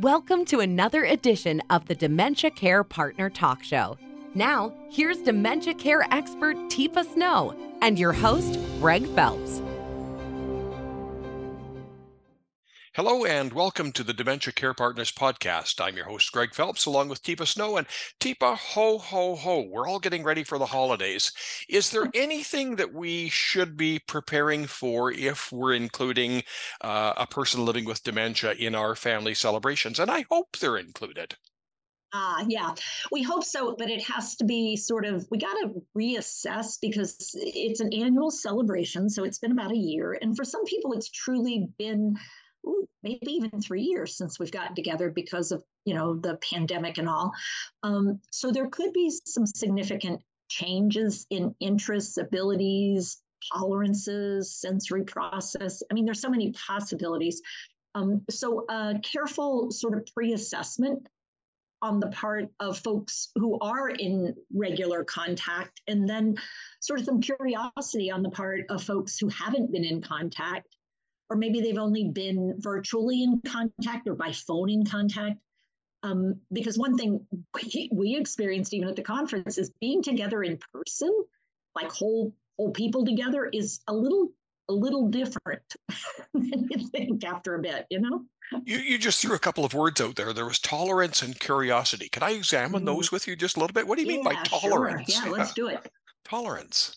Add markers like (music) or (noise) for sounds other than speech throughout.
Welcome to another edition of the Dementia Care Partner Talk Show. Now, here's dementia care expert Teepa Snow and your host, Greg Phelps. Hello and welcome to the Dementia Care Partners podcast. I'm your host, Greg Phelps, along with Teepa Snow. And Teepa, ho, ho, ho, we're all getting ready for the holidays. Is there anything that we should be preparing for if we're including uh, a person living with dementia in our family celebrations? And I hope they're included. Ah, uh, yeah, we hope so, but it has to be sort of, we got to reassess because it's an annual celebration. So it's been about a year. And for some people, it's truly been ooh, maybe even three years since we've gotten together because of you know the pandemic and all. Um, so there could be some significant changes in interests, abilities, tolerances, sensory process. I mean, there's so many possibilities. Um, so uh, careful sort of pre-assessment on the part of folks who are in regular contact, and then sort of some curiosity on the part of folks who haven't been in contact or maybe they've only been virtually in contact or by phone in contact. Um, because one thing we, we experienced even at the conference is being together in person, like whole whole people together, is a little a little different (laughs) than you think after a bit, you know? You, you just threw a couple of words out there. There was tolerance and curiosity. Can I examine mm-hmm. those with you just a little bit? What do you yeah, mean by tolerance? Sure. Yeah, let's do it. (laughs) Tolerance.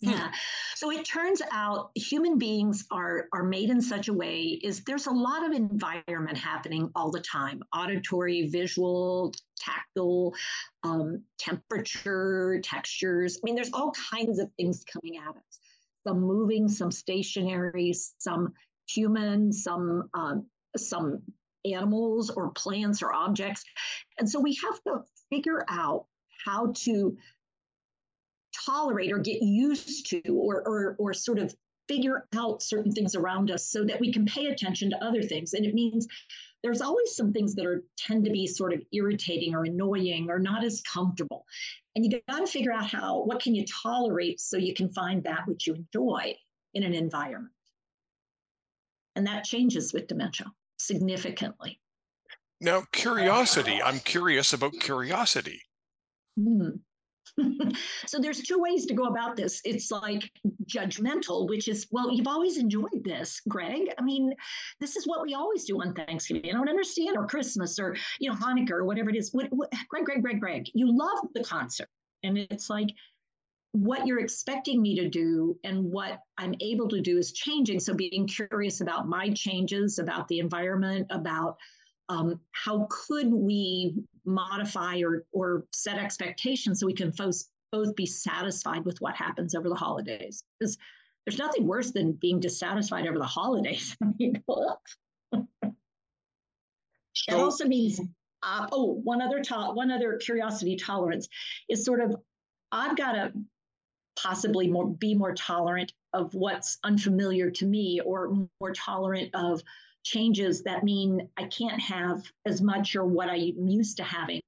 Yeah. So it turns out human beings are are made in such a way is there's a lot of environment happening all the time auditory visual tactile um, temperature textures. I mean there's all kinds of things coming at us. Some moving some stationary some human some um, some animals or plants or objects. And so we have to figure out how to tolerate or get used to or, or, or sort of figure out certain things around us so that we can pay attention to other things. And it means there's always some things that are tend to be sort of irritating or annoying or not as comfortable. And you got to figure out how what can you tolerate so you can find that which you enjoy in an environment. And that changes with dementia significantly. Now, curiosity. I'm curious about curiosity. Hmm. (laughs) so there's two ways to go about this. It's like judgmental, which is, well, you've always enjoyed this, Greg. I mean, this is what we always do on Thanksgiving. I don't understand, or Christmas, or you know, Hanukkah, or whatever it is. What, what, Greg, Greg, Greg, Greg, you love the concert, and it's like what you're expecting me to do and what I'm able to do is changing. So being curious about my changes, about the environment, about um, how could we modify or, or set expectations so we can both, both be satisfied with what happens over the holidays? Because there's nothing worse than being dissatisfied over the holidays. (laughs) I mean, (laughs) it also means uh, oh, one other to- one other curiosity tolerance is sort of I've got to possibly more be more tolerant of what's unfamiliar to me or more tolerant of changes that mean I can't have as much or what I'm used to having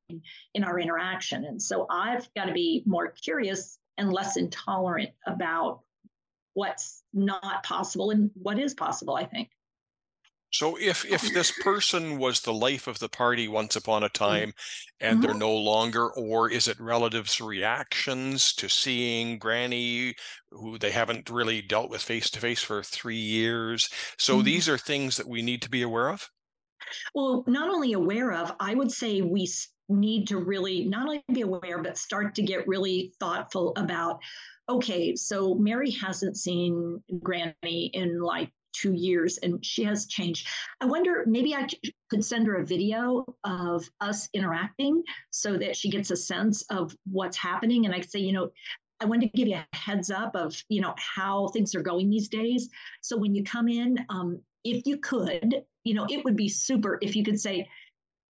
in our interaction. And so I've got to be more curious and less intolerant about what's not possible and what is possible, I think. So if if this person was the life of the party once upon a mm-hmm. time and they're mm-hmm. no longer, or is it relatives' reactions to seeing Granny who they haven't really dealt with face to face for three years? So mm-hmm. these are things that we need to be aware of? Well, not only aware of, I would say we need to really not only be aware, but start to get really thoughtful about okay, so Mary hasn't seen Granny in like two years and she has changed. I wonder, maybe I could send her a video of us interacting so that she gets a sense of what's happening. And I say, you know, I want to give you a heads up of, you know, how things are going these days. So when you come in, um, if you could, you know, it would be super if you could say,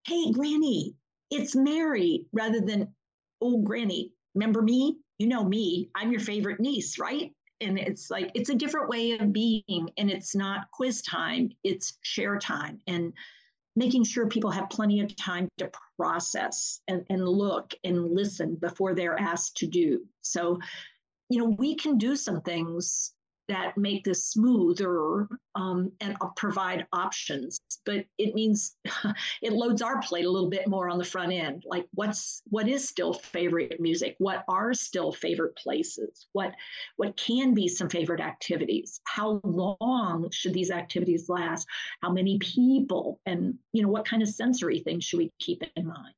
hey, Granny, it's Mary, rather than, oh, Granny, remember me? You know me. I'm your favorite niece, right? And it's like it's a different way of being and it's not quiz time it's share time and making sure people have plenty of time to process and, and look and listen before they're asked to do. So you know we can do some things that make this smoother um, and provide options. But it means (laughs) it loads our plate a little bit more on the front end. Like what's what is still favorite music? What are still favorite places? What what can be some favorite activities? How long should these activities last? How many people? And you know what kind of sensory things should we keep in mind?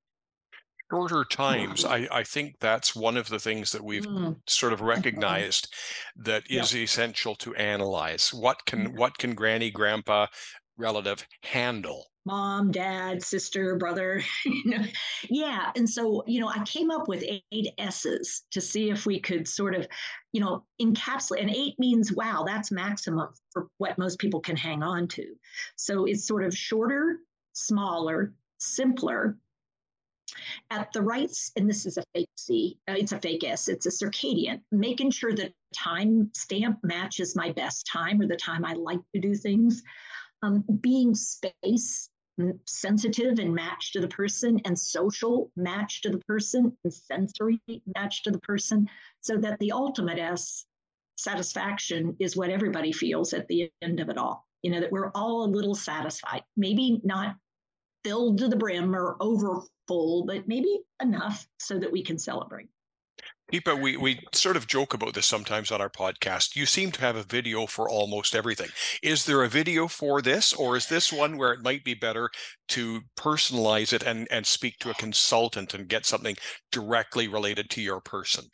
Shorter times (laughs) I, I think that's one of the things that we've mm. sort of (laughs) recognized that is yep. essential to analyze. What can what can granny grandpa relative handle? Mom dad sister brother (laughs) yeah and so you know i came up with eight s's to see if we could sort of you know encapsulate and eight means wow that's maximum for what most people can hang on to. So it's sort of shorter smaller simpler at the right, and this is a fake C, uh, it's a fake S, it's a circadian, making sure the time stamp matches my best time or the time I like to do things. Um, being space sensitive and matched to the person, and social match to the person, and sensory match to the person, so that the ultimate S satisfaction is what everybody feels at the end of it all. You know, that we're all a little satisfied, maybe not filled to the brim or over full, but maybe enough so that we can celebrate. Teepa, we, we sort of joke about this sometimes on our podcast. You seem to have a video for almost everything. Is there a video for this, or is this one where it might be better to personalize it and, and speak to a consultant and get something directly related to your person?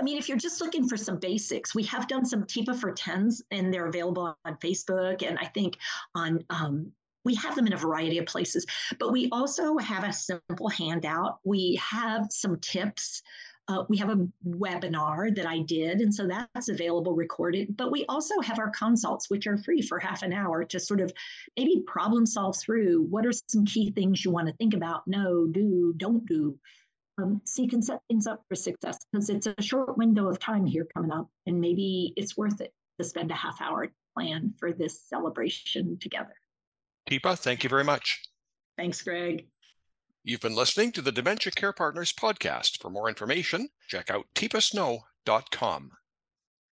I mean, if you're just looking for some basics, we have done some Teepa for tens, and they're available on Facebook and I think on um, we have them in a variety of places, but we also have a simple handout. We have some tips. Uh, we have a webinar that I did, and so that's available recorded. But we also have our consults, which are free for half an hour to sort of maybe problem solve through what are some key things you want to think about, know, do, don't do. Um, so you can set things up for success because it's a short window of time here coming up, and maybe it's worth it to spend a half hour plan for this celebration together. Teepa, thank you very much. Thanks, Greg. You've been listening to the Dementia Care Partners podcast. For more information, check out teepasnow.com.